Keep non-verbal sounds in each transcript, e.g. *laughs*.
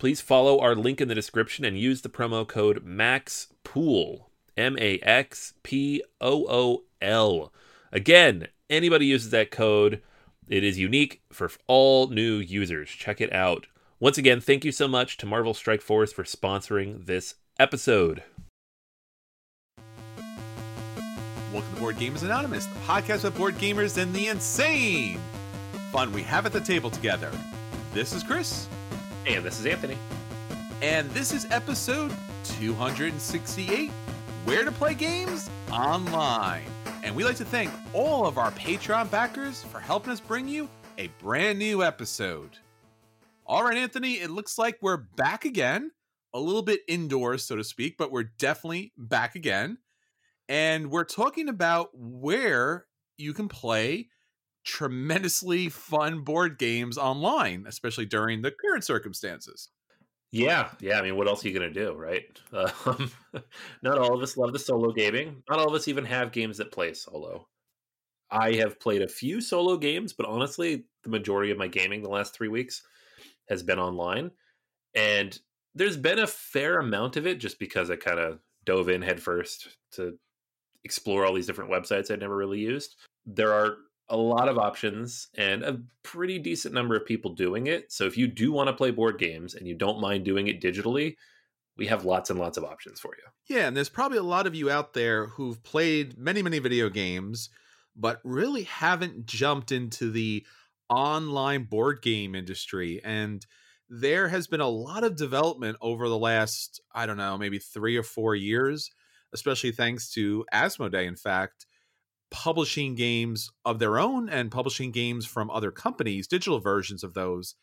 please follow our link in the description and use the promo code MAXPOOL. M A X P O O L. Again, anybody uses that code, it is unique for all new users. Check it out. Once again, thank you so much to Marvel Strike Force for sponsoring this episode. Welcome to Board Gamers Anonymous, the podcast with board gamers and the insane fun we have at the table together. This is Chris, And this is Anthony. and this is episode 268 Where to Play Games Online. And we'd like to thank all of our Patreon backers for helping us bring you a brand new episode. All right, Anthony, it looks like we're back again, a little bit indoors, so to speak, but we're definitely back again. And we're talking about where you can play tremendously fun board games online, especially during the current circumstances. Yeah, yeah. I mean, what else are you going to do, right? *laughs* Um, *laughs* not all of us love the solo gaming. Not all of us even have games that play solo. I have played a few solo games, but honestly, the majority of my gaming the last three weeks has been online. And there's been a fair amount of it just because I kind of dove in headfirst to explore all these different websites I'd never really used. There are a lot of options and a pretty decent number of people doing it. So if you do want to play board games and you don't mind doing it digitally, we have lots and lots of options for you. Yeah, and there's probably a lot of you out there who've played many, many video games, but really haven't jumped into the online board game industry. And there has been a lot of development over the last, I don't know, maybe three or four years, especially thanks to Asmodee, in fact, publishing games of their own and publishing games from other companies, digital versions of those.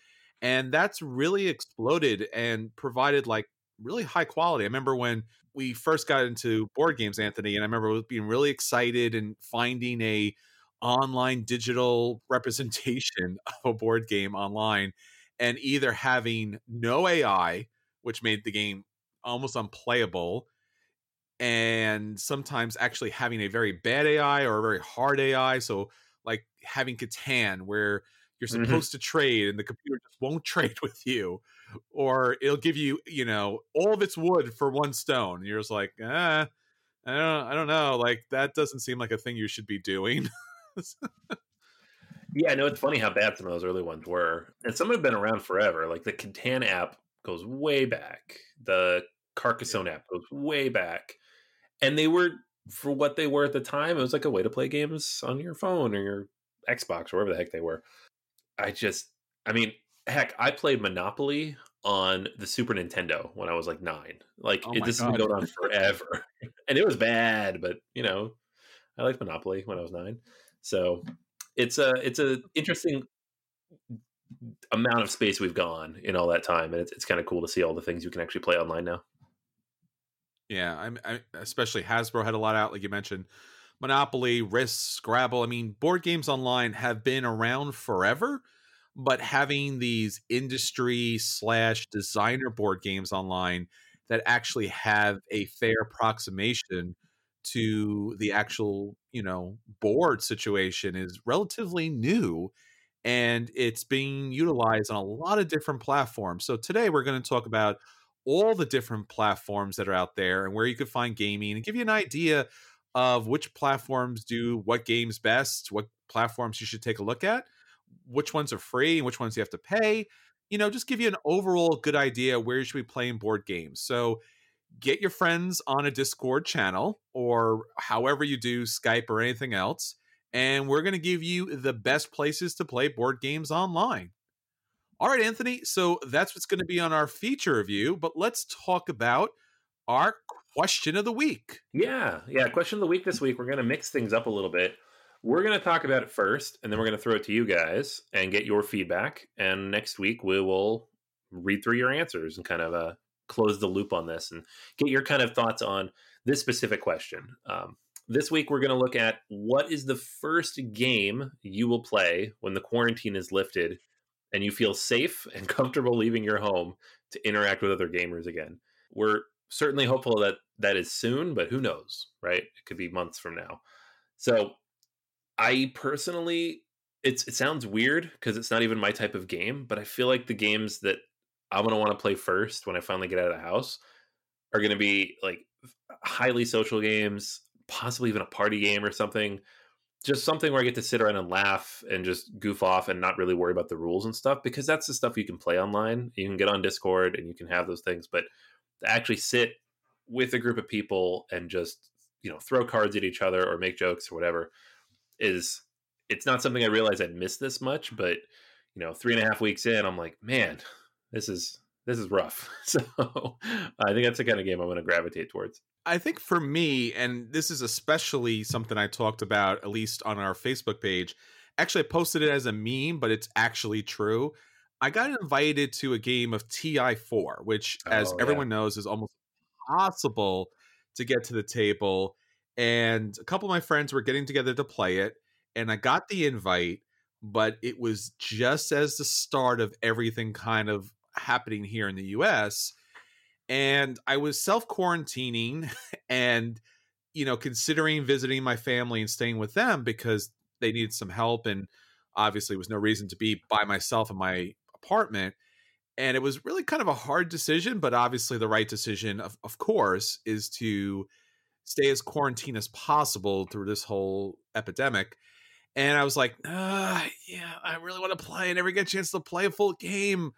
And that's really exploded and provided like really high quality. I remember when we first got into board games, Anthony, and I remember being really excited and finding a online digital *laughs* representation of a board game online and either having no AI, which made the game almost unplayable, and sometimes actually having a very bad AI or a very hard AI. So, like having Catan, where you're Mhm. supposed to trade and the computer just won't *laughs* trade with you, or it'll give you, you know, all of its wood for one stone. And you're just like, ah, I don't, I don't know. Like that doesn't seem like a thing you should be doing. Yeah, I know it's funny how bad some of those early ones were. And some have been around forever. Like the Catan app goes way back. The Carcassonne app goes way back. And they were for what they were at the time, it was like a way to play games on your phone or your Xbox or wherever the heck they were. I just I mean, heck, I played Monopoly on the Super Nintendo when I was like nine. Like Oh it just been going on forever. *laughs* and it was bad, but you know, I liked Monopoly when I was nine. So it's a it's a interesting amount of space we've gone in all that time, and it's it's kind of cool to see all the things you can actually play online now. Yeah, I'm I, especially Hasbro had a lot out, like you mentioned, Monopoly, Risk, Scrabble. I mean, board games online have been around forever, but having these industry slash designer board games online that actually have a fair approximation to the actual, you know, board situation is relatively new and it's being utilized on a lot of different platforms. So today we're going to talk about all the different platforms that are out there and where you could find gaming and give you an idea of which platforms do what games best, what platforms you should take a look at, which ones are free and which ones you have to pay. You know, just give you an overall good idea where you should be playing board games. So get your friends on a Discord channel or however you do Skype or anything else, and we're going to give you the best places to play board games online. All right, Anthony. So that's what's going to be on our feature review, but let's talk about our question of the week. Yeah, yeah. Question of the week this week. We're going to mix things up a little bit. We're going to talk about it first, and then we're going to throw it to you guys and get your feedback. And next week we will read through your answers and kind of uh, close the loop on this and get your kind of thoughts on this specific question. Um, this week we're going to look at what is the first game you will play when the quarantine is lifted and you feel safe and *laughs* comfortable leaving your home to interact with other gamers again. We're certainly hopeful that that is soon, but who knows, right? It could be months from now. So, I personally, it's it sounds weird because it's not even my type of game, but I feel like the games that I'm gonna want to play first when I finally get out of the house are gonna be like highly social games, possibly even a party game or something just something where I get to sit around and laugh and just goof off and not really worry about the rules and stuff because that's the stuff you can play online. You can get on Discord and you can have those things, but to actually sit with a group of people and just you know throw cards at each other or make jokes or whatever is it's not something I realize I'd miss this much, but you know, three and a half weeks in, I'm like, man, this is this is rough. *laughs* So I think that's the kind of game I'm going to gravitate towards. I think for me, and this is especially something I talked about, at least on our Facebook page. Actually, I posted it as a meme, but it's actually true. I got invited to a game of TI4, which, oh, as everyone knows, is almost impossible to get to the table. And a couple of my friends were getting together to play it, and I got the invite, but it was just as the start of everything kind of happening here in the US and I was self quarantining *laughs* and you know considering visiting my family and staying with them because they needed some help and obviously was no reason to be by myself in my apartment and it was really kind of a hard decision but obviously the right decision of, of course is to stay as quarantine as possible through this whole epidemic and i was like uh, yeah i really want to play i never get a chance to play a full game.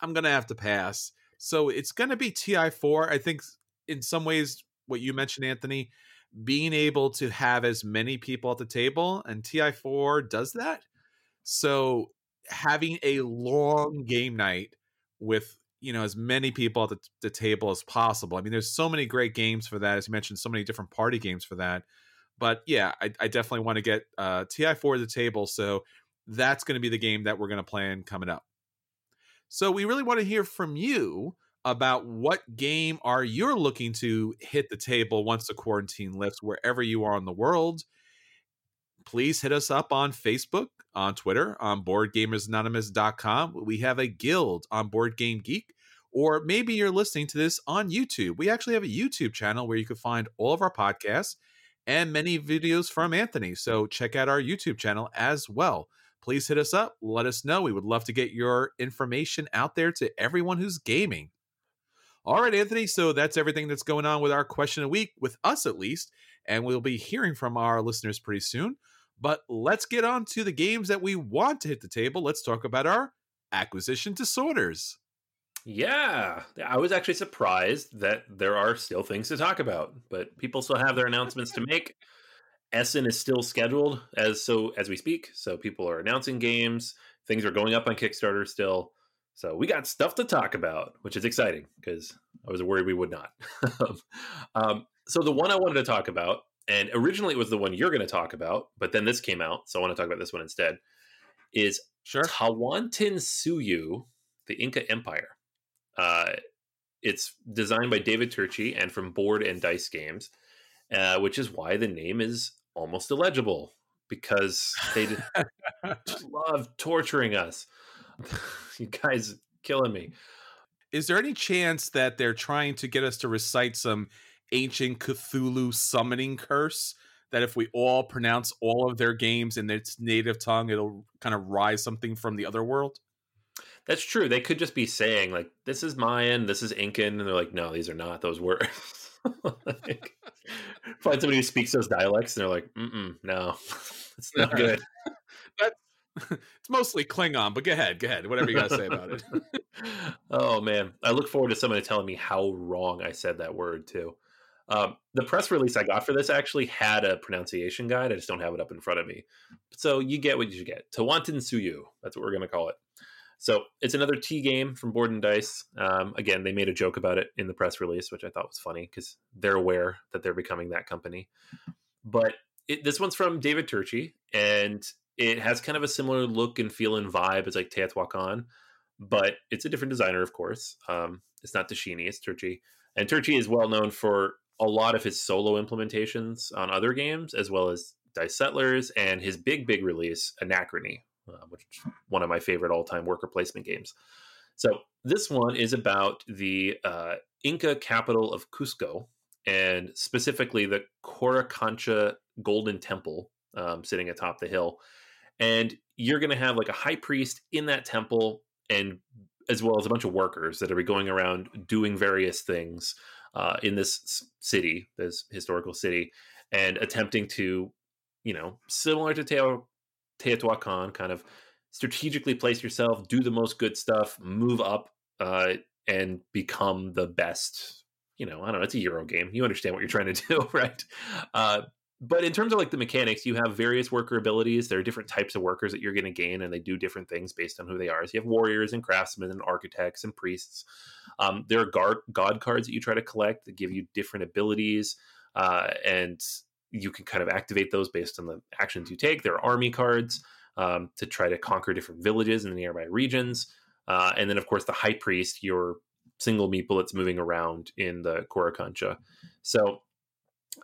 I'm gonna have to pass so it's going to be TI4. I think in some ways, what you mentioned, Anthony, being able to have as many people at the table, and TI4 does that. So having a long game night with you know as many people at the, the, table as possible. I mean, there's so many great games for that, as you mentioned, so many different party games for that. But yeah, I, I definitely want to get uh, TI4 to the table. So that's going to be the game that we're going to plan coming up. So we really want to hear from you about what game are you looking to hit the table once the quarantine lifts wherever you are in the world. Please hit us up on Facebook, on Twitter, on boardgamersanonymous.com. We have a guild on Board Game Geek or maybe you're listening to this on YouTube. We actually have a YouTube channel where you can find all of our podcasts and many videos from Anthony. So check out our YouTube channel as well please hit us up. Let us know. We would love to get your information out there to everyone who's gaming. All right, Anthony. So that's everything that's going on with our question a week, with us at least. And we'll be hearing from our listeners pretty soon. But let's get on to the games that we want to hit the table. Let's talk about our acquisition disorders. Yeah, I was actually surprised that there are still things to talk about, but people still have their announcements to make. Essen is still scheduled as so as we speak. So people are announcing games. Things are going up on Kickstarter still. So we got stuff to talk about, which is exciting because I was worried we would not. *laughs* um, so the one I wanted to talk about, and originally it was the one you're going to talk about, but then this came out, so I want to talk about this one instead. Is sure Tawantinsuyu, the Inca Empire. Uh, it's designed by David Turczi and from Board and Dice Games, uh, which is why the name is almost illegible because they *laughs* love torturing us. *laughs* you guys killing me. Is there any chance that they're trying to get us to recite some ancient Cthulhu summoning curse? That if we all pronounce all of their games in its native tongue, it'll kind of rise something from the other world? That's true. They could just be saying, like, this is Mayan, this is Incan. And they're like, no, these are not those words. *laughs* like, *laughs* find somebody who speaks those dialects and they're like, Mm-mm, no, *laughs* it's not good. That's it's mostly Klingon, but go ahead, go ahead. Whatever you got to say about it. oh man, I look forward to somebody telling me how wrong I said that word too. Um, the press release I got for this actually had a pronunciation guide. I just don't have it up in front of me. So you get what you get. Tawantin Suyu. That's what we're going to call it. So it's another T game from Board and Dice. Um, again, they made a joke about it in the press release, which I thought was funny because they're aware that they're becoming that company. But it, this one's from David Turczi, and it has kind of a similar look and feel and vibe as like Teotihuacan, but it's a different designer, of course. Um, it's not Tascini, it's Turczi. And Turczi is well known for a lot of his solo implementations on other games, as well as Dice Settlers and his big, big release, Anachrony, uh, which is one of my favorite all time worker placement games. So this one is about the uh, Inca capital of Cusco, and specifically the Coricancha Golden Temple um, sitting atop the hill. And you're going to have like a high priest in that temple, and as well as a bunch of workers that are going around doing various things uh, in this city, this historical city, and attempting to, you know, similar to Teo, Teotihuacan, kind of strategically place yourself, do the most good stuff, move up, uh, and become the best. You know, I don't know. It's a Euro game. You understand what you're trying to do, *laughs* right? Uh, but in terms of like the mechanics, you have various worker abilities. There are different types of workers that you're going to gain, and they do different things based on who they are. So you have warriors and craftsmen and architects and priests. Um, there are guard, god cards that you try to collect that give you different abilities, uh, and you can kind of activate those based on the actions you take. There are army cards um, to try to conquer different villages in the nearby regions, uh, and then of course the high priest, your single meeple that's moving around in the Coricancha. So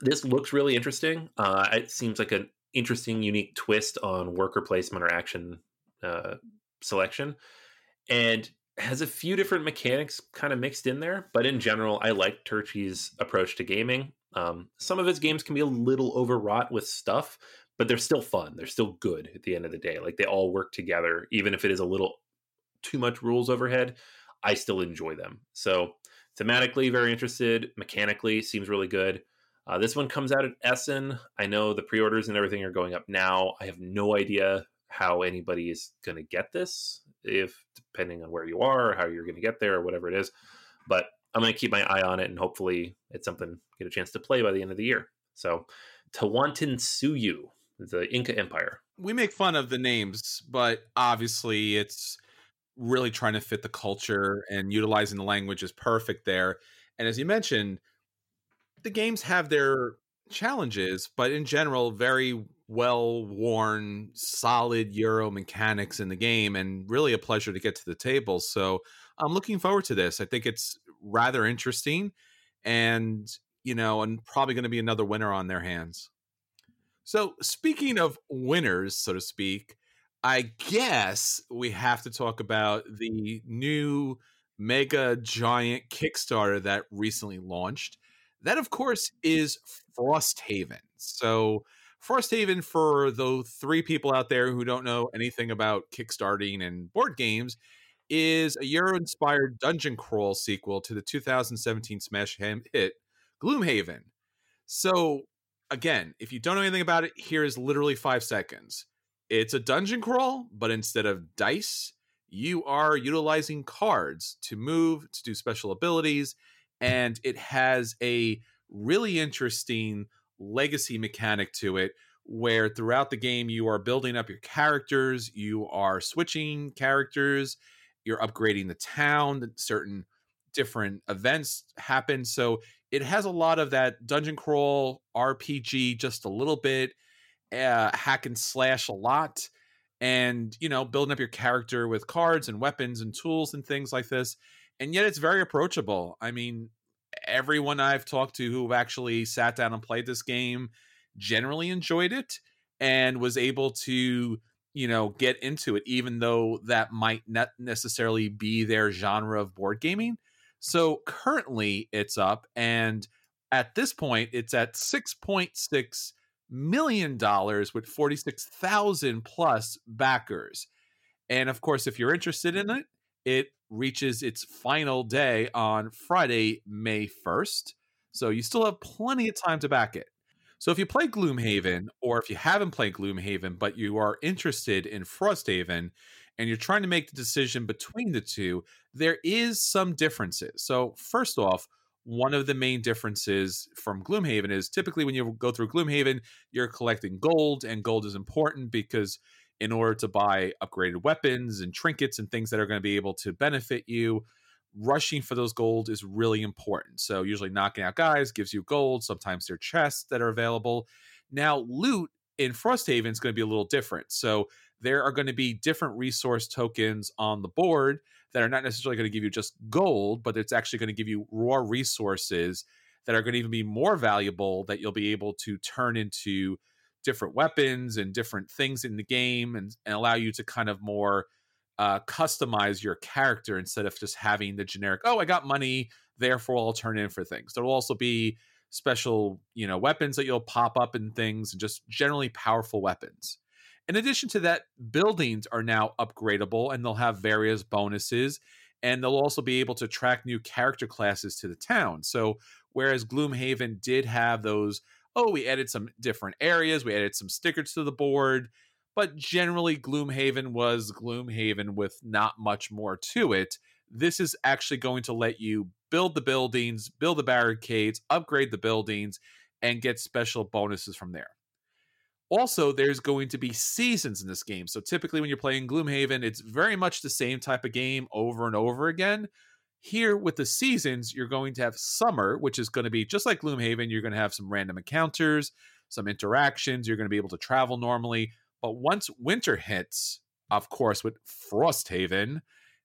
this looks really interesting. Uh, it seems like an interesting, unique twist on worker placement or action uh, selection, and has a few different mechanics kind of mixed in there. But in general, I like Turczi's approach to gaming. Um, some of his games can be a little overwrought with stuff, but they're still fun. They're still good at the end of the day. Like they all work together, even if it is a little too much rules overhead. I still enjoy them. So thematically, very interested. Mechanically, seems really good. Uh, this one comes out at Essen. I know the pre-orders and everything are going up now. I have no idea how anybody is going to get this, if depending on where you are, or how you're going to get there, or whatever it is. But I'm going to keep my eye on it, and hopefully, it's something get a chance to play by the end of the year. So, Tawantin Suyu, the Inca Empire. We make fun of the names, but obviously, it's really trying to fit the culture and utilizing the language is perfect there. And as you mentioned, the games have their challenges, but in general, very well worn, solid Euro mechanics in the game, and really a pleasure to get to the table. So I'm looking forward to this. I think it's rather interesting, and you know, and probably going to be another winner on their hands. So speaking of winners, so to speak, I guess we have to talk about the new mega giant Kickstarter that recently launched. That, of course, is Frosthaven. So, Frosthaven, for the three people out there who don't know anything about kickstarting and board games, is a Euro inspired dungeon crawl sequel to the 2017 smash hit Gloomhaven. So, again, if you don't know anything about it, here is literally five seconds. It's a dungeon crawl, but instead of dice, you are utilizing cards to move, to do special abilities, and it has a really interesting legacy mechanic to it where throughout the game you are building up your characters, you are switching characters, you're upgrading the town, certain different events happen. So it has a lot of that dungeon crawl RPG, just a little bit, uh, hack and slash a lot, and you know, building up your character with cards and weapons and tools and things like this and yet it's very approachable. I mean, everyone I've talked to who actually sat down and played this game generally enjoyed it and was able to, you know, get into it, even though that might not necessarily be their genre of board gaming. So currently it's up, and at this point, it's at $6.6 million with 46,000 plus backers. And of course, if you're interested in it, it reaches its final day on Friday, May 1st. So you still have plenty of time to back it. So if you play Gloomhaven, or if you haven't played Gloomhaven, but you are interested in Frosthaven, and you're trying to make the decision between the two, there is some differences. So, first off, one of the main differences from Gloomhaven is typically when you go through Gloomhaven, you're collecting gold, and gold is important because in order to buy upgraded weapons and trinkets and things that are going to be able to benefit you, rushing for those gold is really important. So, usually knocking out guys gives you gold. Sometimes there are chests that are available. Now, loot in Frosthaven is going to be a little different. So, there are going to be different resource tokens on the board that are not necessarily going to give you just gold, but it's actually going to give you raw resources that are going to even be more valuable that you'll be able to turn into different weapons and different things in the game and, and allow you to kind of more uh, customize your character instead of just having the generic, oh, I got money, therefore I'll turn in for things. There will also be special, you know, weapons that you'll pop up and things and just generally powerful weapons. In addition to that, buildings are now upgradable and they'll have various bonuses. And they'll also be able to track new character classes to the town. So, whereas Gloomhaven did have those, oh, we added some different areas, we added some stickers to the board, but generally, Gloomhaven was Gloomhaven with not much more to it. This is actually going to let you build the buildings, build the barricades, upgrade the buildings, and get special bonuses from there. Also, there's going to be seasons in this game. So typically, when you're playing Gloomhaven, it's very much the same type of game over and over again. Here, with the seasons, you're going to have summer, which is going to be just like Gloomhaven. You're going to have some random encounters, some interactions. You're going to be able to travel normally. Once winter hits, of course, with Frosthaven,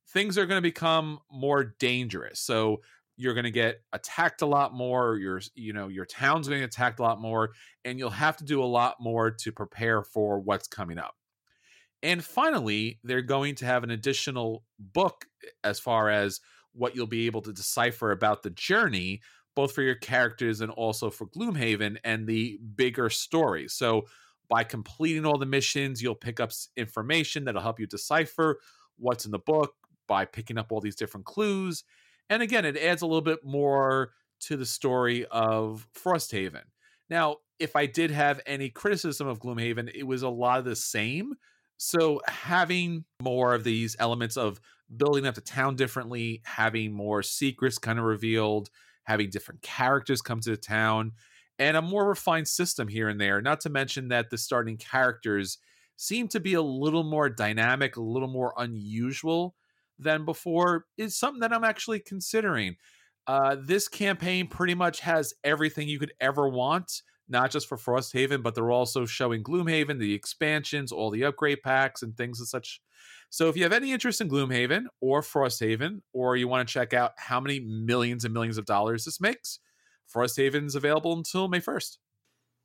things are going to become more dangerous. So you're going to get attacked a lot more your you know your town's going to get attacked a lot more and you'll have to do a lot more to prepare for what's coming up and finally they're going to have an additional book eh, as far as what you'll be able to decipher about the journey both for your characters and also for gloomhaven and the bigger story so by completing all the missions you'll pick up information that'll help you decipher what's in the book by picking up all these different clues and again, it adds a little bit more to the story of Frosthaven. Now, if I did have any criticism of Gloomhaven, it was a lot of the same. So having more of these elements of building up the town differently, having more secrets kind of revealed, having different characters come to the town, and a more refined system here and there. Not to mention that the starting characters seem to be a little more dynamic, a little more unusual than before is something that I'm actually considering. Uh, this campaign pretty much has everything you could ever want, not just for Frosthaven, but they're also showing Gloomhaven, the expansions, all the upgrade packs, and things and such. So if you have any interest in Gloomhaven or Frosthaven, or you want to check out how many millions and millions of dollars this makes, Frosthaven's available until May 1st.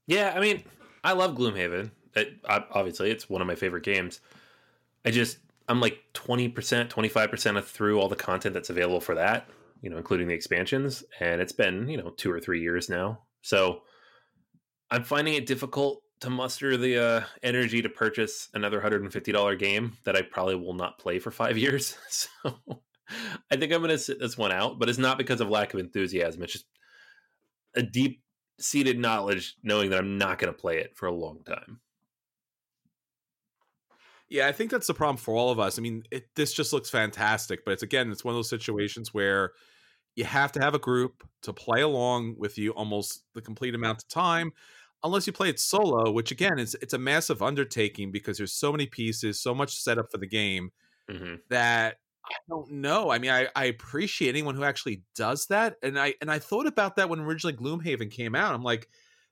Yeah, I mean, I love Gloomhaven. It, obviously, it's one of my favorite games. I just I'm like 20%, 25% through all the content that's available for that, you know, including the expansions. And it's been, you know, two or three years now. So I'm finding it difficult to muster the uh, energy to purchase another $150 game that I probably will not play for five *laughs* years. So I think I'm going to sit this one out, but it's not because of lack of enthusiasm. It's just a deep seated knowledge knowing that I'm not going to play it for a long time. Yeah, I think that's the problem for all of us. I mean, it, this just looks fantastic, but it's again, it's one of those situations where you have to have a group to play along with you almost the complete amount of time, unless you play it solo, which again, it's it's a massive undertaking because there's so many pieces, so much setup for the game mm-hmm. that I don't know. I mean, I, I appreciate anyone who actually does that, and I and I thought about that when originally Gloomhaven came out. I'm like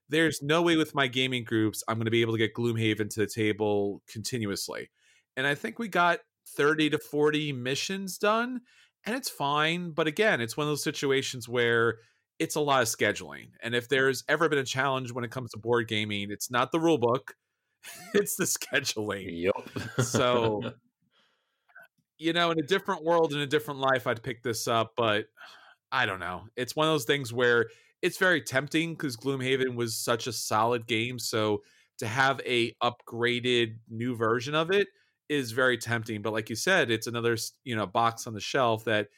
there's no way with my gaming groups I'm going to be able to get Gloomhaven to the table continuously. And I think we got 30 to 40 missions done, and it's fine. But again, it's one of those situations where it's a lot of scheduling. And if there's ever been a challenge when it comes to board gaming, it's not the rule book, *laughs* it's the scheduling. Yep. so, you know, in a different world, in a different life, I'd pick this up, but I don't know. It's one of those things where it's very tempting because Gloomhaven was such a solid game. So to have a upgraded new version of it is very tempting. But like you said, it's another you know box on the shelf that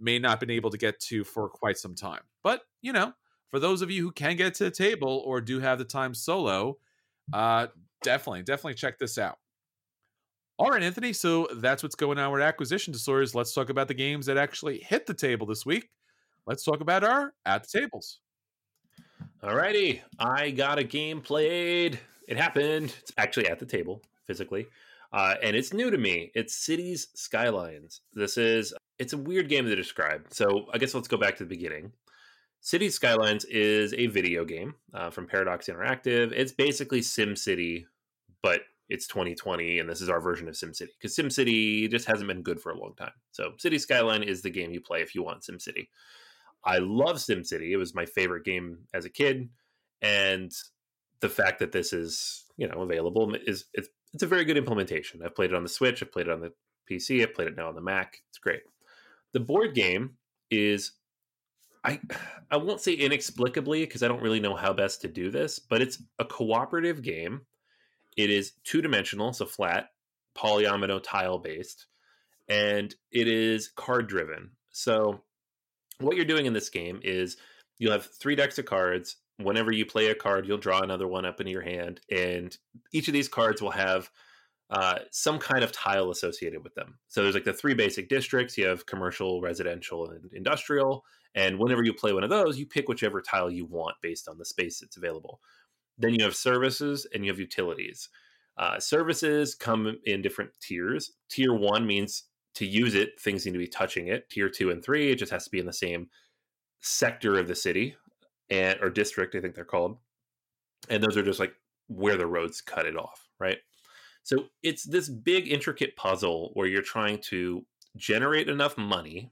may not been able to get to for quite some time. But you know, for those of you who can get to the table or do have the time solo, uh, definitely, definitely check this out. All right, Anthony. So that's what's going on with acquisition disorders. Let's talk about the games that actually hit the table this week. Let's talk about our at the tables. All righty. I got a game played. It happened. It's actually at the table physically, uh, and it's new to me. It's Cities Skylines. This is it's a weird game to describe. So I guess let's go back to the beginning. Cities Skylines is a video game uh, from Paradox Interactive. It's basically SimCity, but it's 2020 and this is our version of SimCity because SimCity just hasn't been good for a long time. So City Skyline is the game you play if you want SimCity. I love SimCity. It was my favorite game as a kid, and the fact that this is you know available is it's it's a very good implementation. I've played it on the Switch. I've played it on the PC. I've played it now on the Mac. It's great. The board game is I *sighs* I won't say inexplicably because I don't really know how best to do this, but it's a cooperative game. It is two dimensional, so flat, polyomino tile based, and it is card driven. So what you're doing in this game is you'll have three decks of cards. Whenever you play a card, you'll draw another one up into your hand, and each of these cards will have uh, some kind of tile associated with them. So there's like the three basic districts. You have commercial, residential, and industrial. And whenever you play one of those, you pick whichever tile you want based on the space that's available. Then you have services and you have utilities. Uh, services come in different tiers. Tier one means to use it, things need to be touching it. Tier two and three, it just has to be in the same sector of the city and or district, I think they're called. And those are just like where the roads cut it off, right? So it's this big intricate puzzle where you're trying to generate enough money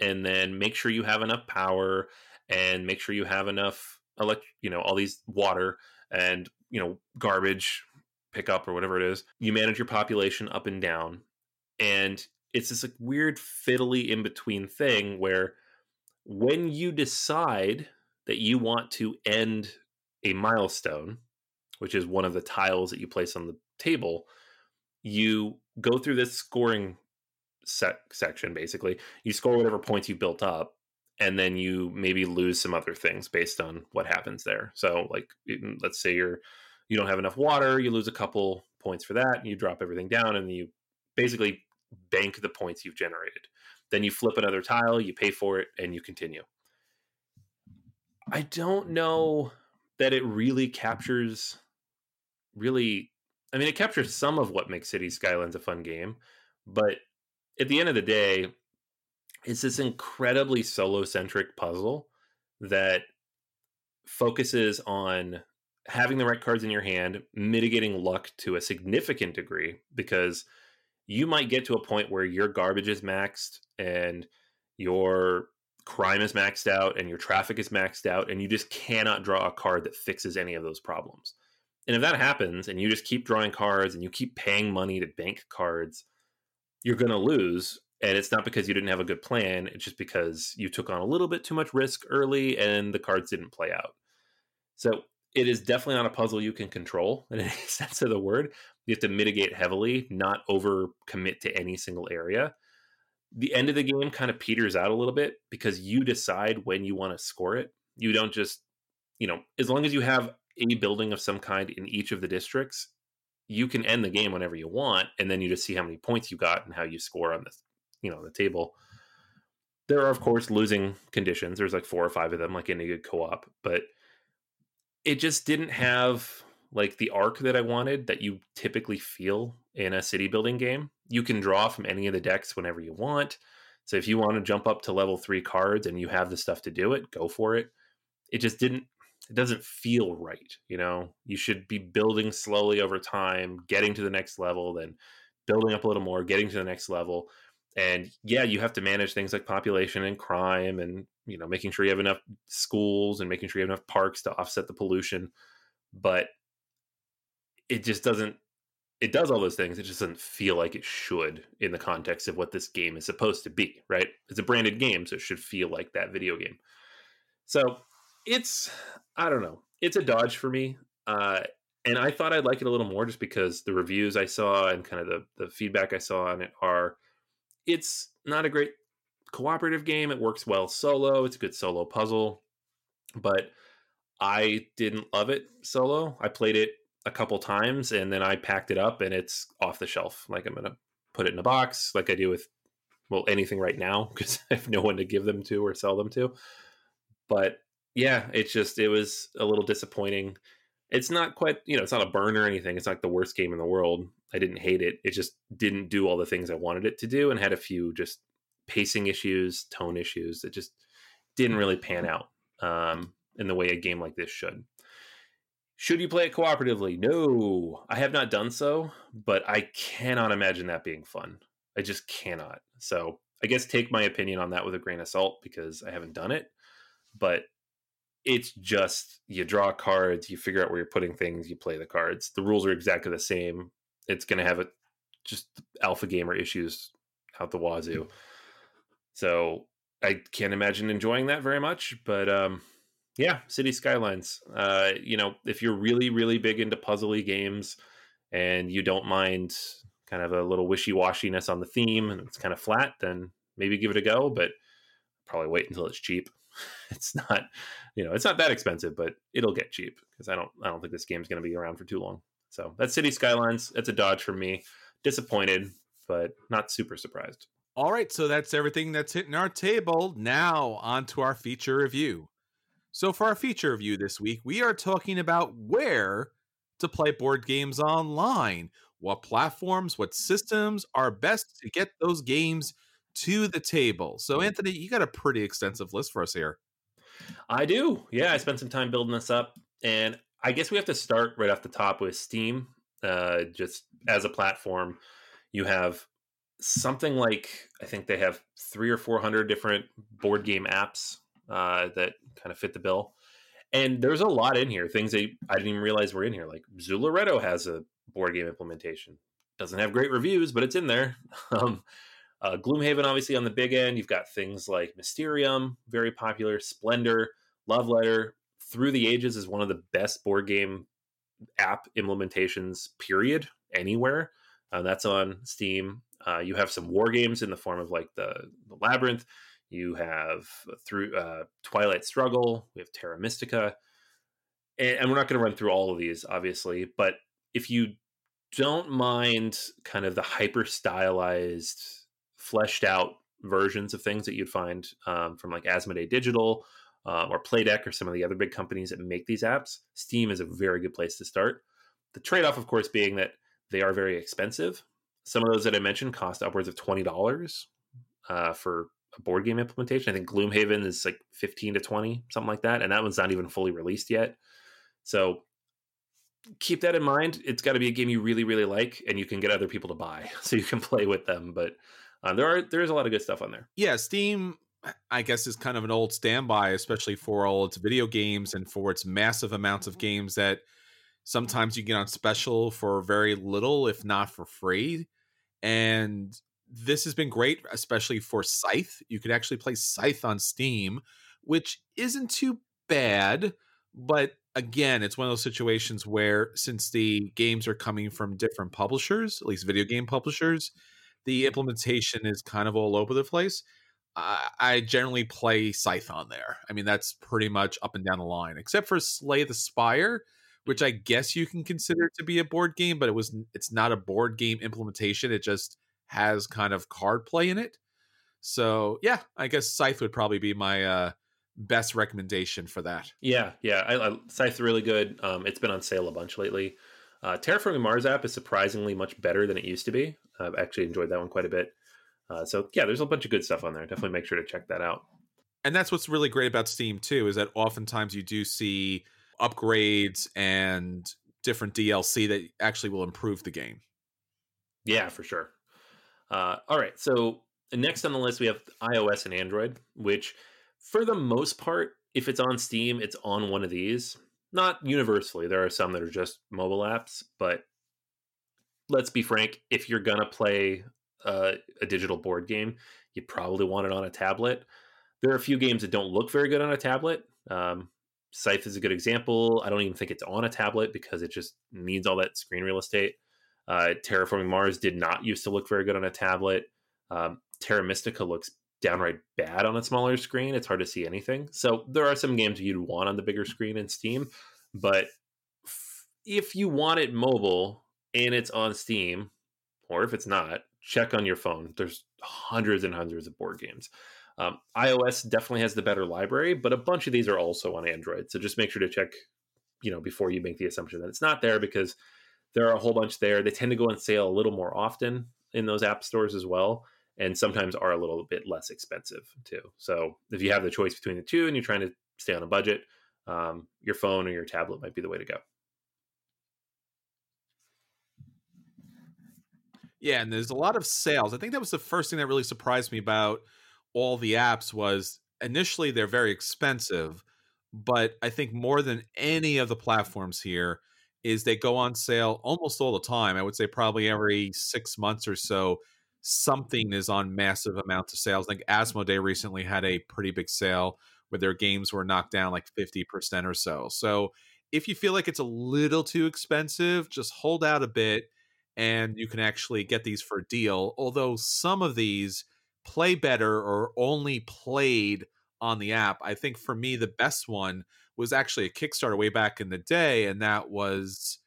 and then make sure you have enough power and make sure you have enough elect you know all these water and you know garbage pickup or whatever it is you manage your population up and down and it's this like weird fiddly in between thing where when you decide that you want to end a milestone which is one of the tiles that you place on the table you go through this scoring sec- section basically. You score whatever points you built up and then you maybe lose some other things based on what happens there. So like mm, let's say you're you don't have enough water you lose a couple points for that and you drop everything down and you basically bank the points you've generated. Then you flip another tile you pay for it and you continue. I don't know that it really captures really i mean it captures some of what makes city skylines a fun game but at the end of the day, it's this incredibly solo centric puzzle that focuses on having the right cards in your hand, mitigating luck to a significant degree, because you might get to a point where your garbage is maxed and your crime is maxed out and your traffic is maxed out, and you just cannot draw a card that fixes any of those problems. And if that happens and you just keep drawing cards and you keep paying money to bank cards, you're going to lose and it's not because you didn't have a good plan it's just because you took on a little bit too much risk early and the cards didn't play out. So it is definitely not a puzzle you can control in *laughs* any sense of the word. You have to mitigate heavily not over commit to any single area. The end of the game kind of peters out a little bit because you decide when you want to score it. You don't just you know as long as you have a building of some kind in each of the districts you can end the game whenever you want, and then you just see how many points you got and how you score on this, you know, the table. There are of course losing conditions. There's like four or five of them, like any good co-op, but it just didn't have like the arc that I wanted that you typically feel in a city building game. You can draw from any of the decks whenever you want. So if you want to jump up to level three cards and you have the stuff to do it, go for it. It just didn't it doesn't feel right you know you should be building slowly over time getting to the next level then building up a little more getting to the next level and yeah you have to manage things like population and crime and you know making sure you have enough schools and making sure you have enough parks to offset the pollution but it just doesn't it does all those things it just doesn't feel like it should in the context of what this game is supposed to be right it's a branded game so it should feel like that video game so it's I don't know. It's a dodge for me. Uh, and I thought I'd like it a little more just because the reviews I saw and kind of the, the feedback I saw on it are it's not a great cooperative game. It works well solo. It's a good solo puzzle. But I didn't love it solo. I played it a couple times and then I packed it up and it's off the shelf. Like I'm gonna put it in a box, like I do with well anything right now *laughs* because I have no one to give them to or sell them to. But yeah, it's just it was a little disappointing. It's not quite you know it's not a burn or anything. It's not the worst game in the world. I didn't hate it. It just didn't do all the things I wanted it to do and had a few just pacing issues, tone issues that just didn't really pan out um, in the way a game like this should. Should you play it cooperatively? No, I have not done so, but I cannot imagine that being fun. I just cannot. So I guess take my opinion on that with a grain of salt because I haven't done it. But it's just you draw cards, you figure out where you're putting things, you play the cards. The rules are exactly the same. It's going to have a just alpha gamer issues out the wazoo. So I can't imagine enjoying that very much. But um, yeah, City Skylines. Uh, you know, if you're really, really big into puzzly games and you don't mind kind of a little wishy washiness on the theme and it's kind of flat, then maybe give it a go. But probably wait until it's cheap. *laughs* It's not, you know, it's not that expensive, but it'll get cheap because I don't, I don't think this game's going to be around for too long. So that's City Skylines. That's a dodge for me. Disappointed, but not super surprised. All right, so that's everything that's hitting our table. Now, on to our feature review. So, for our feature review this week, we are talking about where to play board games online, what platforms, what systems are best to get those games to the table. So, Anthony, you got a pretty extensive list for us here. I do. Yeah, I spent some time building this up, and I guess we have to start right off the top with Steam. Uh, just as a platform, you have something like I think they have three or four hundred different board game apps uh, that kind of fit the bill. And there's a lot in here, things I didn't even realize were in here. Like Zooloretto has a board game implementation. Doesn't have great reviews, but it's in there. *laughs* Um, uh, Gloomhaven, obviously, on the big end. You've got things like Mysterium, very popular, Splendor, Love Letter. Through the Ages is one of the best board game app implementations, period, anywhere. Uh, that's on Steam. Uh, you have some war games in the form of like the, the Labyrinth. You have through uh, Twilight Struggle. We have Terra Mystica, and, and we're not going to run through all of these, obviously. But if you don't mind kind of the hyper stylized, fleshed out versions of things that you'd find um, from like Asmodee Digital uh, or Playdek or some of the other big companies that make these apps, Steam is a very good place to start. The trade off, of course, being that they are very expensive. Some of those that I mentioned cost upwards of twenty dollars uh, for a board game implementation. I think Gloomhaven is like fifteen to twenty, something like that, and that one's not even fully released yet. So keep that in mind. It's got to be a game you really, really like, and you can get other people to buy, *laughs* so you can play with them. But uh, there are there is a lot of good stuff on there. Yeah, Steam, I guess, is kind of an old standby, especially for all its video games and for its massive amounts of mm-hmm. games that sometimes you get on special for very little, if not for free. And this has been great, especially for Scythe. You could actually play Scythe on Steam, which isn't too bad. But again, it's one of those situations where since the games are coming from different publishers, at least video game publishers, the mm-hmm. implementation is kind of all over the place. I, I generally play Scythe on there. I mean, that's pretty much up and down the line, except for Slay the Spire, which I guess you can consider to be a board game, but it was it's not a board game implementation. It just has kind of card play in it. So yeah, I guess Scythe would probably be my uh, best recommendation for that. Yeah, yeah, I, I, Scythe's really good. Um, it's been on sale a bunch lately. Uh, Terraforming Mars app is surprisingly much better than it used to be. I've actually enjoyed that one quite a bit. Uh, so yeah, there's a bunch of good stuff on there. Definitely make sure to check that out. And that's what's really great about Steam too, is that oftentimes you do see upgrades and different DLC that actually will improve the game. Yeah, for sure. Uh, all right, so next on the list we have iOS and Android, which for the most part, if it's on Steam, it's on one of these. Not universally. There are some that are just mobile apps, but let's be frank, if you're gonna play uh, a digital board game, you probably want it on a tablet. There are a few games that don't look very good on a tablet. Um, Scythe is a good example. I don't even think it's on a tablet because it just needs all that screen real estate. Uh, Terraforming Mars did not used to look very good on a tablet. Um, Terra Mystica looks downright bad on a smaller screen. It's hard to see anything. So there are some games you'd want on the bigger screen in Steam, but f- if you want it mobile and it's on Steam, or if it's not, check on your phone. There's hundreds and hundreds of board games. Um, iOS definitely has the better library, but a bunch of these are also on Android. So just make sure to check, you know, before you make the assumption that it's not there because there are a whole bunch there. They tend to go on sale a little more often in those app stores as well, and sometimes are a little bit less expensive too. So if you have the choice between the two and you're trying to stay on a budget, um, your phone or your tablet might be the way to go. Yeah, and there's a lot of sales. I think that was the first thing that really surprised me about all the apps was initially they're very expensive, but I think more than any of the platforms here is they go on sale almost all the time. I would say probably every 6 months or so something is on massive amounts of sales. I think Asmodee recently had a pretty big sale where their games were knocked down like 50% or so. So if you feel like it's a little too expensive, just hold out a bit and you can actually get these for a deal. Although some of these play better or only played on the app. I think for me, the best one was actually a Kickstarter way back in the day, and that was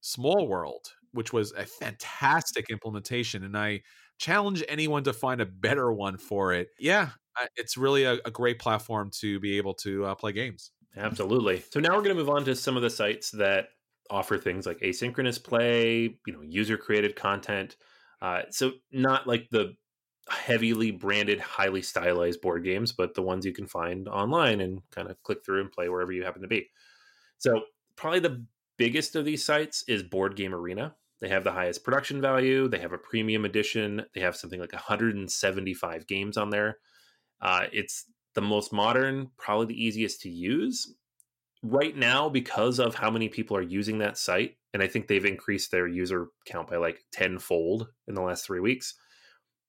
Small World, which was a fantastic implementation. And I challenge anyone to find a better one for it. Yeah, it's really a, a great platform to be able to uh, play games. Absolutely. So now we're going to move on to some of the sites that offer things like asynchronous play, you know, user created content. Uh, so not like the heavily branded, highly stylized board games, but the ones you can find online and kind of click through and play wherever you happen to be. So probably the biggest of these sites is Board Game Arena. They have the highest production value. They have a premium edition. They have something like 175 games on there. Uh, it's the most modern, probably the easiest to use, right now because of how many people are using that site and i think they've increased their user count by like tenfold in the last three weeks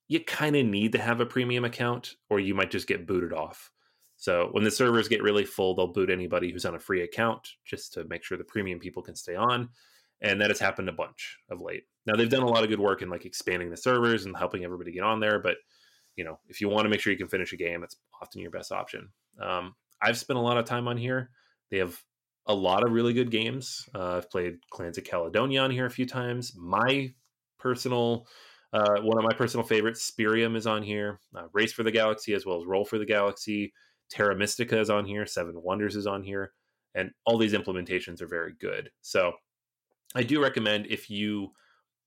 you kind of need to have a premium account or you might just get booted off. So when the servers get really full they'll boot anybody who's on a free account just to make sure the premium people can stay on and that has happened a bunch of late. Now they've done a lot of good work in like expanding the servers and helping everybody get on there but you know if you want to make sure you can finish a game it's often your best option. Um, i've spent a lot of time on here they have a lot of really good games. Uh, I've played Clans of Caledonia on here a few times. My personal, uh, one of my personal favorites, Spyrium, is on here. Uh, Race for the Galaxy, as well as Roll for the Galaxy. Terra Mystica is on here. Seven Wonders is on here. And all these implementations are very good. So I do recommend if you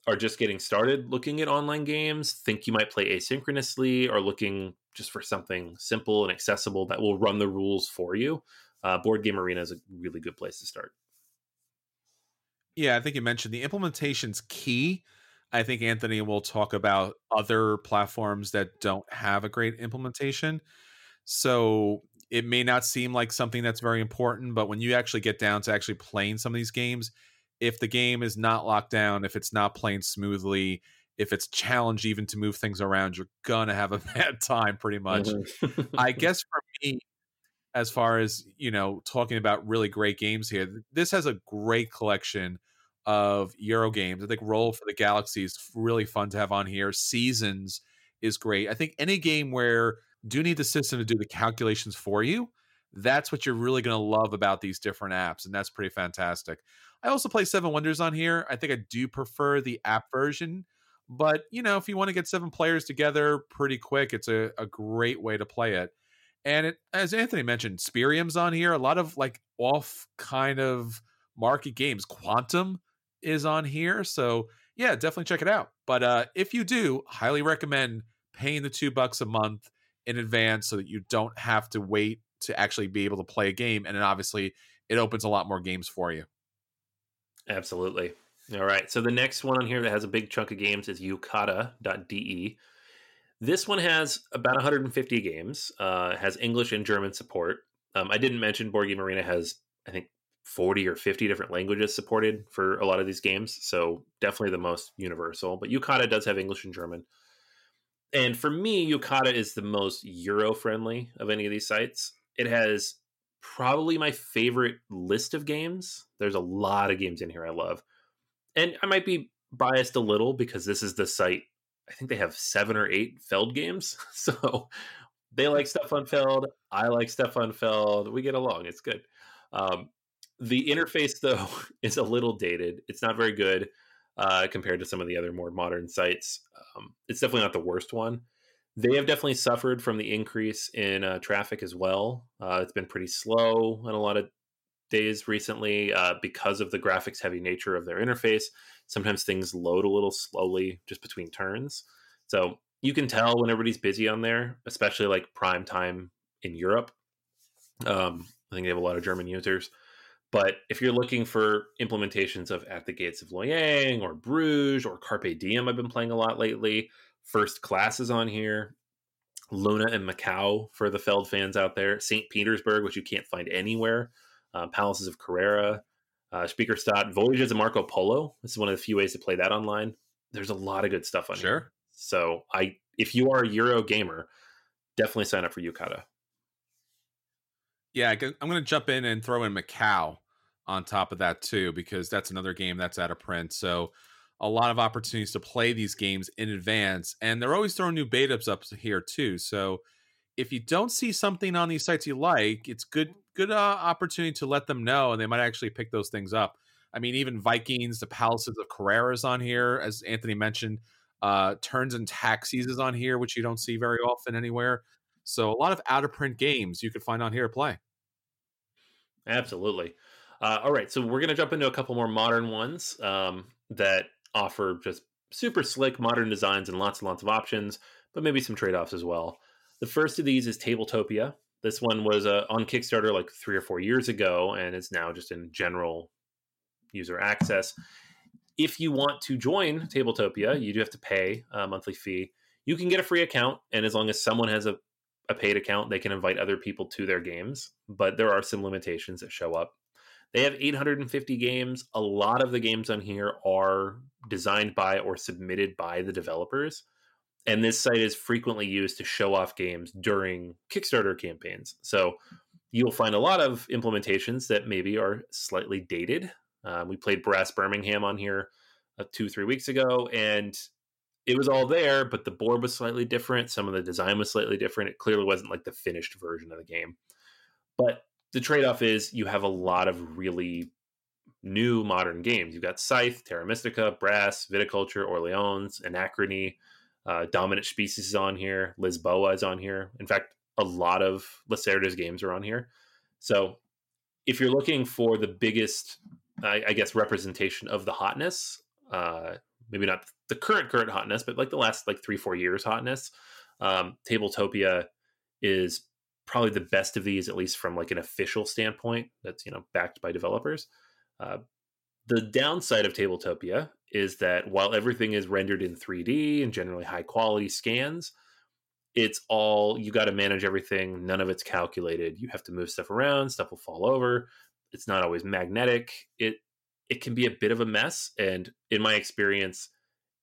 are just getting started looking at online games, think you might play asynchronously, or looking just for something simple and accessible that will run the rules for you uh, Board Game Arena is a really good place to start. Yeah, I think you mentioned the implementation's key. I think Anthony will talk about other platforms that don't have a great implementation. So it may not seem like something that's very important, but when you actually get down to actually playing some of these games, if the game is not locked down, if it's not playing smoothly, if it's challenged even to move things around, you're gonna have a *laughs* bad time pretty much. Mm-hmm. I *laughs* guess for me, as far as you know talking about really great games here this has a great collection of euro games. I think roll for the galaxy is really fun to have on here. Seasons is great. I think any game where do need the system to do the calculations for you that's what you're really going to love about these different apps and that's pretty fantastic. I also play seven wonders on here. I think i do prefer the app version but you know if you want to get seven players together pretty quick it's a, a great way to play it and it, as Anthony mentioned, Spyrium's on here. A lot of like off kind of market games. Quantum is on here. So yeah, definitely check it out. But uh, if you do, highly recommend paying the two bucks a month in advance so that you don't have to wait to actually be able to play a game. And then obviously it opens a lot more games for you. Absolutely. All right. So the next one on here that has a big chunk of games is yucata.de. This one has about 150 games. Uh, has English and German support. Um, I didn't mention Board Game Arena has I think 40 or 50 different languages supported for a lot of these games, so definitely the most universal. But Yucata does have English and German. And for me, Yucata is the most Euro friendly of any of these sites. It has probably my favorite list of games. There's a lot of games in here I love. And I might be biased a little because this is the site I think they have seven or eight Feld games. *laughs* So they like Stefan Feld. I like Stefan Feld. We get along. It's good. Um, the interface though *laughs* is a little dated. It's not very good uh, compared to some of the other more modern sites. Um, it's definitely not the worst one. They have definitely suffered from the increase in uh, traffic as well. Uh, it's been pretty slow on a lot of days recently uh, because of the graphics heavy nature of their interface. Sometimes things load a little slowly just between turns. So you can tell when everybody's busy on there, especially like prime time in Europe. Um, I think they have a lot of German users. But if you're looking for implementations of At the Gates of Loyang or Bruges or Carpe Diem, I've been playing a lot lately. First Class is on here. Luna and Macao for the Feld fans out there. St. Petersburg, which you can't find anywhere. Uh, Palaces of Carrara. Uh, Speicherstadt. Voyages of Marco Polo. This is one of the few ways to play that online. There's a lot of good stuff on sure. here. So I, if you are a Euro gamer, definitely sign up for Yucata. Yeah, I'm going to jump in and throw in Macao on top of that too, because that's another game that's out of print. So a lot of opportunities to play these games in advance, and they're always throwing new betas up here too. So if you don't see something on these sites you like, it's good good uh, opportunity to let them know, and they might actually pick those things up. I mean, even Vikings, the Palaces of Carrara's on here, as Anthony mentioned. Uh, Thurn and Taxis is on here, which you don't see very often anywhere. So a lot of out of print games you could find on here to play. Absolutely. Uh, all right, so we're going to jump into a couple more modern ones um, that offer just super slick modern designs and lots and lots of options, but maybe some trade offs as well. The first of these is Tabletopia. This one was uh, on Kickstarter like three or four years ago, and it's now just in general user access. If you want to join Tabletopia, you do have to pay a monthly fee. You can get a free account, and as long as someone has a, a paid account, they can invite other people to their games. But there are some limitations that show up. They have 850 games. A lot of the games on here are designed by or submitted by the developers. And this site is frequently used to show off games during Kickstarter campaigns. So you'll find a lot of implementations that maybe are slightly dated. Uh, we played Brass Birmingham on here uh, two, three weeks ago, and it was all there, but the board was slightly different. Some of the design was slightly different. It clearly wasn't like the finished version of the game. But the trade off is you have a lot of really new modern games. You've got Scythe, Terra Mystica, Brass, Viticulture, Orleans, Anachrony, uh, Dominant Species is on here, Lisboa is on here. In fact, a lot of Lacerda's games are on here. So if you're looking for the biggest, I, I guess, representation of the hotness, uh, maybe not the current current hotness, but like the last like three four years hotness, um, Tabletopia is probably the best of these, at least from like an official standpoint. That's you know backed by developers. Uh, the downside of Tabletopia is that while everything is rendered in 3D and generally high quality scans, it's all you got to manage everything. None of it's calculated. You have to move stuff around. Stuff will fall over. It's not always magnetic. It it can be a bit of a mess. And in my experience,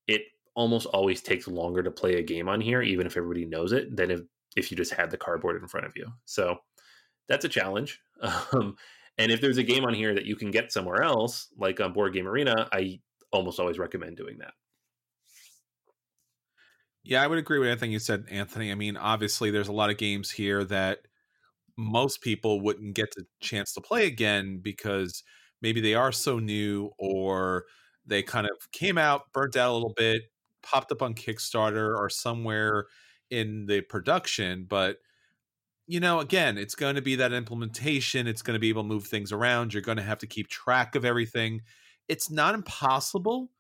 it almost always takes longer to play a game on here, even if everybody knows it, than if if you just had the cardboard in front of you. So that's a challenge. *laughs* Um, and if there's a game on here that you can get somewhere else, like on Board Game Arena, I almost always recommend doing that. Yeah, I would agree with anything you said, Anthony. I mean, obviously, there's a lot of games here that most people wouldn't get the chance to play again because maybe they are so new or they kind of came out, burnt out a little bit, popped up on Kickstarter or somewhere in the production, but you know, again, it's going to be that implementation. It's going to be able to move things around. You're going to have to keep track of everything. It's not impossible,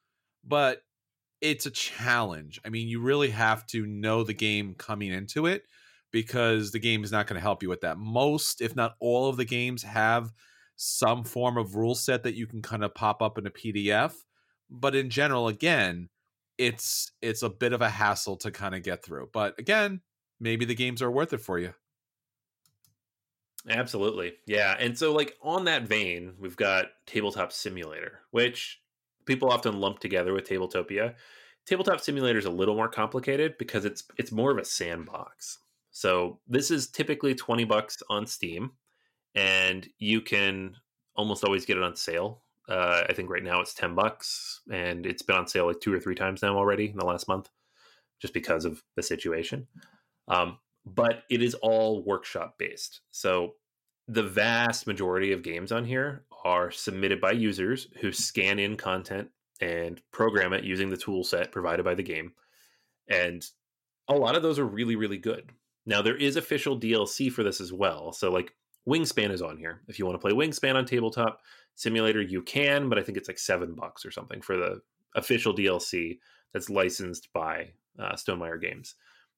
but it's a challenge. I mean, you really have to know the game coming into it because the game is not going to help you with that. Most, if not all, of the games have some form of rule set that you can kind of pop up in a PDF. But in general, again, it's it's a bit of a hassle to kind of get through. But again, maybe the games are worth it for you. Absolutely. Yeah. And so like on that vein, we've got Tabletop Simulator, which people often lump together with Tabletopia. Tabletop Simulator is a little more complicated because it's it's more of a sandbox. So this is typically 20 bucks on Steam and you can almost always get it on sale uh, I think right now it's ten bucks, and it's been on sale like two or three times now already in the last month, just because of the situation. Um, but it is all workshop based, so the vast majority of games on here are submitted by users who scan in content and program it using the tool set provided by the game. And a lot of those are really, really good. Now, there is official DLC for this as well. So, like, Wingspan is on here. If you want to play Wingspan on Tabletop Simulator, you can, but I think it's like seven bucks or something for the official DLC that's licensed by uh, Stonemaier Games.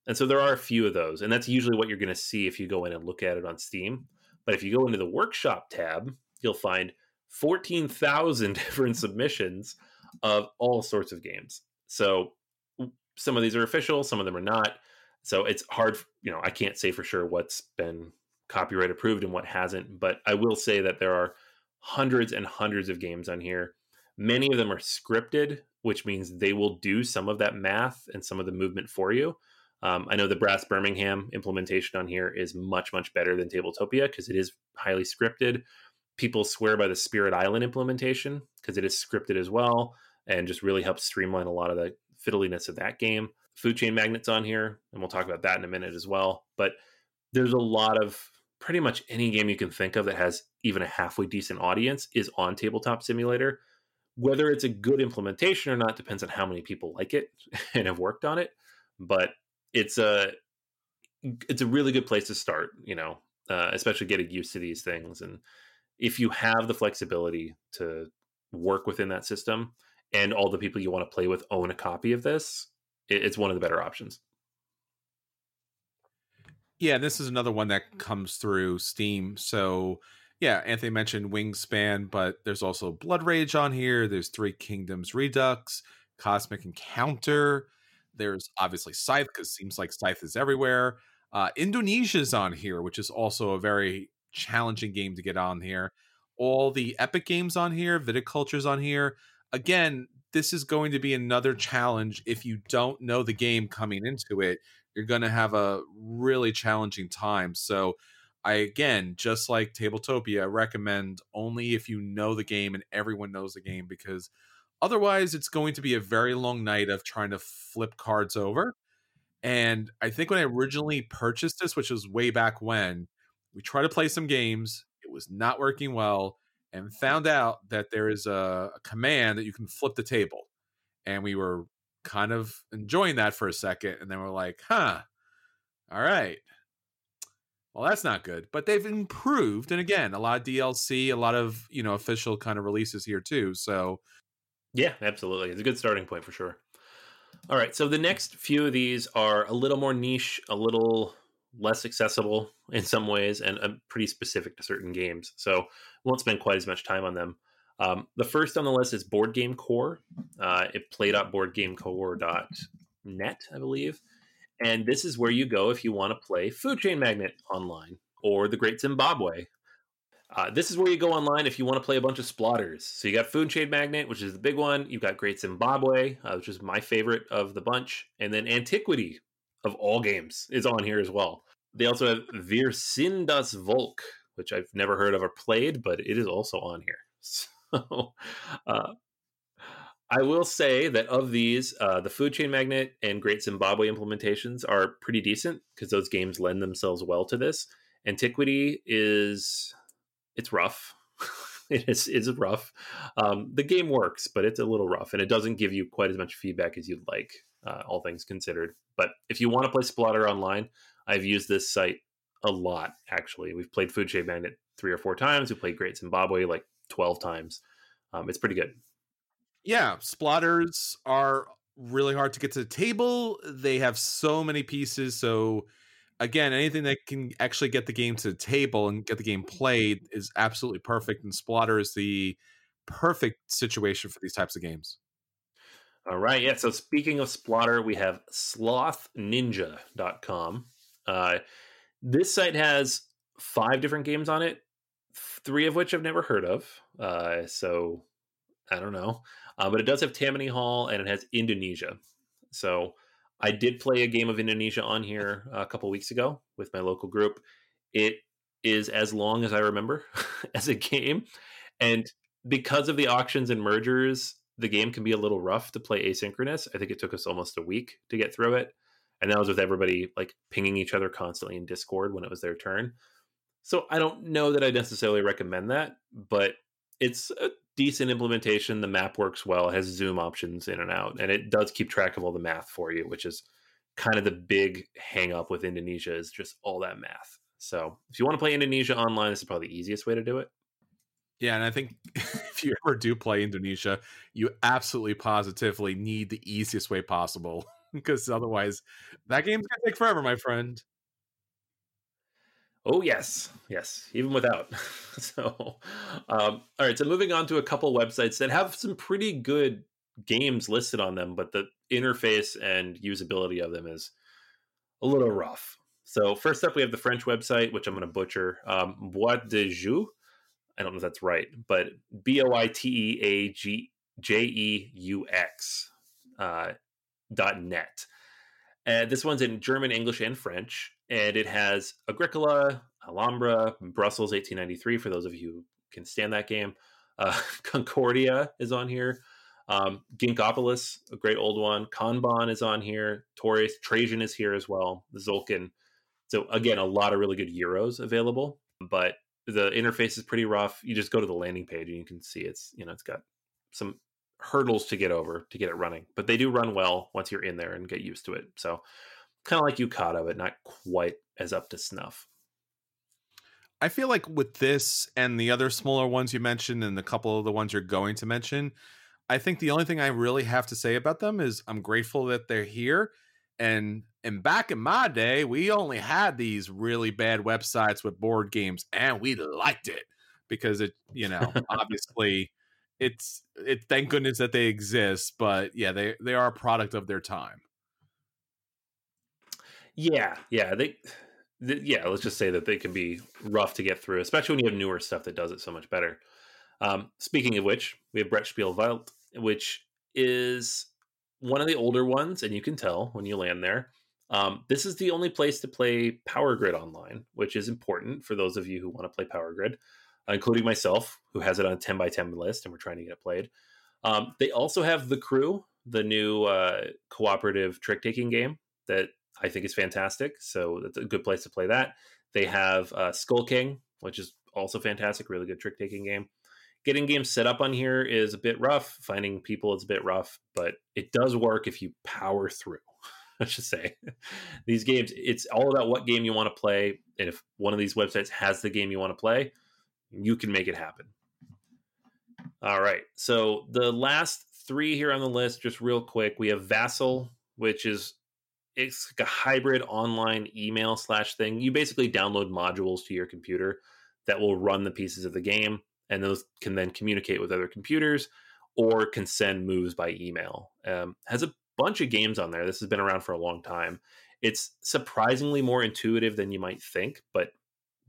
And so there are a few of those, and that's usually what you're going to see if you go in and look at it on Steam. But if you go into the workshop tab, you'll find 14,000 *laughs* different submissions of all sorts of games. So some of these are official, some of them are not. So it's hard, you know, I can't say for sure what's been copyright approved and what hasn't, but I will say that there are hundreds and hundreds of games on here. Many of them are scripted, which means they will do some of that math and some of the movement for you. Um, I know the Brass Birmingham implementation on here is much, much better than Tabletopia because it is highly scripted. People swear by the Spirit Island implementation because it is scripted as well and just really helps streamline a lot of the fiddliness of that game. Food Chain Magnate's on here, and we'll talk about that in a minute as well. But there's a lot of pretty much any game you can think of that has even a halfway decent audience is on Tabletop Simulator. Whether it's a good implementation or not depends on how many people like it *laughs* and have worked on it. But it's a it's a really good place to start you know uh, especially getting used to these things and if you have the flexibility to work within that system and all the people you want to play with own a copy of this it's one of the better options. Yeah this is another one that comes through steam so yeah anthony mentioned wingspan but there's also blood rage on here there's three kingdoms redux cosmic encounter there's obviously Scythe because it seems like Scythe is everywhere. Uh, Indonesia's on here, which is also a very challenging game to get on here. All the Epic games on here, Viticulture's on here. Again, this is going to be another challenge. If you don't know the game coming into it, you're going to have a really challenging time. So, I again, just like Tabletopia, I recommend only if you know the game and everyone knows the game because Otherwise, it's going to be a very long night of trying to flip cards over. And I think when I originally purchased this, which was way back when, we tried to play some games. It was not working well, and found out that there is a, a command that you can flip the table. And we were kind of enjoying that for a second, and then we're like, huh, all right. Well, that's not good. But they've improved. And again, a lot of DLC, a lot of, you know, official kind of releases here too. So yeah, absolutely. It's a good starting point for sure. All right, so the next few of these are a little more niche, a little less accessible *laughs* in some ways, and uh, pretty specific to certain games. So won't spend quite as much time on them. Um, the first on the list is Board Game Core. Uh, it play.boardgamecore.net, I believe. And this is where you go if you want to play Food Chain Magnate online or The Great Zimbabwe uh, this is where you go online if you want to play a bunch of Splotters. So you got Food Chain Magnate, which is the big one. You've got Great Zimbabwe, uh, which is my favorite of the bunch, and then Antiquity of all games is on here as well. They also have Wir sind das Volk, which I've never heard of or played, but it is also on here. *laughs* So uh, I will say that of these, uh, the Food Chain Magnate and Great Zimbabwe implementations are pretty decent because those games lend themselves well to this. Antiquity is it's rough. *laughs* it is rough. Um, the game works, but it's a little rough, and it doesn't give you quite as much feedback as you'd like, uh, all things considered. But if you want to play Splotter online, I've used this site a lot. Actually, we've played Food Chain Magnate three or four times. We played Great Zimbabwe like twelve times. Um, it's pretty good. Yeah, Splotters are really hard to get to the table. They have so many pieces, so again, anything that can actually get the game to the table and get the game played is absolutely perfect. And Splotter is the perfect situation for these types of games. All right. Yeah. So speaking of Splotter, we have slothninja.com. Uh, this site has five different games on it, three of which I've never heard of. Uh, so I don't know. Uh, but it does have Tammany Hall and it has Indonesia. So I did play a game of Indonesia on here a couple weeks ago with my local group. It is as long as I remember *laughs* as a game. And because of the auctions and mergers, the game can be a little rough to play asynchronous. I think it took us almost a week to get through it. And that was with everybody like pinging each other constantly in Discord when it was their turn. So I don't know that I necessarily recommend that, but it's a decent implementation. The map works well, has zoom options in and out, and it does keep track of all the math for you, which is kind of the big hang up with Indonesia is just all that math. So if you want to play Indonesia online, this is probably the easiest way to do it. Yeah, and I think *laughs* if you ever do play Indonesia, you absolutely positively need the easiest way possible because otherwise that game's gonna take forever, my friend. Oh yes, yes, even without. *laughs* so, um, all right. So moving on to a couple websites that have some pretty good games listed on them, but the interface and usability of them is a little rough. So first up, we have the French website, which I'm going to butcher. Um, Boîte de Jeux. I don't know if that's right, but B O I T E A G J E U X uh, dot net. And this one's in German, English, and French, and it has Agricola, Alhambra, Brussels, 1893. For those of you who can stand that game, uh, *laughs* Concordia is on here. Um, Ginkgopolis, a great old one. Kanban is on here. Torres, Trajan is here as well. The Tzolk'in. So again, a lot of really good euros available, but the interface is pretty rough. You just go to the landing page and you can see it's you know it's got some hurdles to get over to get it running, but they do run well once you're in there and get used to it. So kind of like Yucata, but not quite as up to snuff. I feel like with this and the other smaller ones you mentioned and a couple of the ones you're going to mention, I think the only thing I really have to say about them is I'm grateful that they're here. And and back in my day, we only had these really bad websites with board games, and we liked it because it, you know, *laughs* obviously it's it. Thank goodness that they exist, but yeah, they they are a product of their time. Yeah, yeah, they, yeah. Let's just say that they can be rough to get through, especially when you have newer stuff that does it so much better. Um, speaking of which, we have brett Brettspiel which is one of the older ones, and you can tell when you land there. Um, this is the only place to play Power Grid online, which is important for those of you who want to play Power Grid, including myself, who has it on a 10 by 10 list, and we're trying to get it played. Um, they also have The Crew, the new uh, cooperative trick taking game that I think is fantastic. So that's a good place to play that. They have uh, Skull King, which is also fantastic, really good trick taking game getting games set up on here is a bit rough. Finding people is a bit rough, but it does work if you power through. *laughs* I should say these games. It's all about what game you want to play, and if one of these websites has the game you want to play, you can make it happen. All right. So the last three here on the list, just real quick, we have Vassal, which is it's like a hybrid online email slash thing. You basically download modules to your computer that will run the pieces of the game and those can then communicate with other computers or can send moves by email. Um, has a bunch of games on there. This has been around for a long time. It's surprisingly more intuitive than you might think, but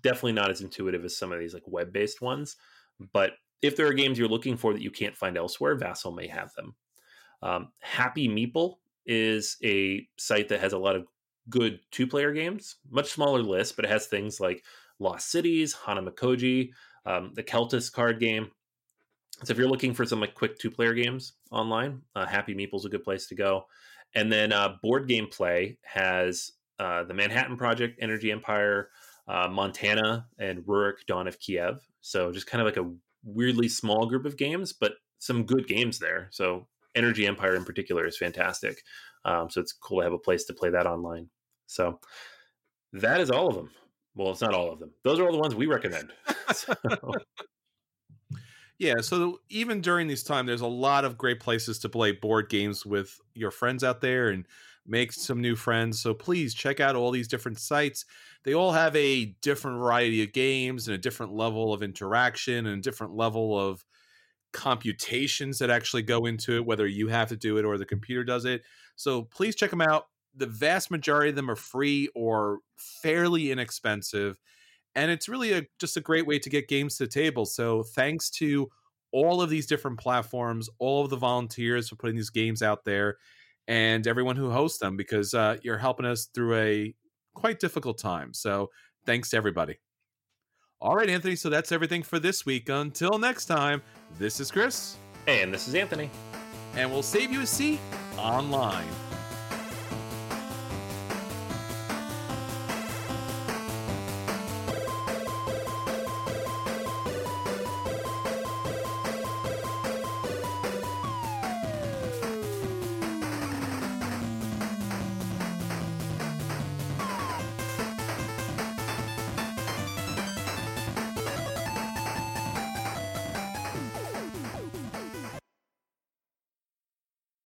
definitely not as intuitive as some of these like web-based ones. But if there are games you're looking for that you can't find elsewhere, Vassal may have them. Um, Happy Meeple is a site that has a lot of good two-player games, much smaller list, but it has things like Lost Cities, Hanamikoji, um, the Keltis card game. So if you're looking for some like quick two player games online, uh, Happy Meeple's a good place to go. And then uh, Board Game Play has uh, the Manhattan Project, Energy Empire, uh, Montana, and Rurik Dawn of Kiev. So just kind of like a weirdly small group of games, but some good games there. So Energy Empire in particular is fantastic. Um, so it's cool to have a place to play that online. So that is all of them. Well, it's not all of them. Those are all the ones we recommend. *laughs* *laughs* so. Yeah, so even during this time, there's a lot of great places to play board games with your friends out there and make some new friends. So please check out all these different sites. They all have a different variety of games and a different level of interaction and a different level of computations that actually go into it, whether you have to do it or the computer does it. So please check them out. The vast majority of them are free or fairly inexpensive and it's really a just a great way to get games to the table. So thanks to all of these different platforms, all of the volunteers for putting these games out there, and everyone who hosts them because uh, you're helping us through a quite difficult time. So thanks to everybody. All right, Anthony. So that's everything for this week. Until next time, this is Chris. And this is Anthony. And we'll save you a seat online.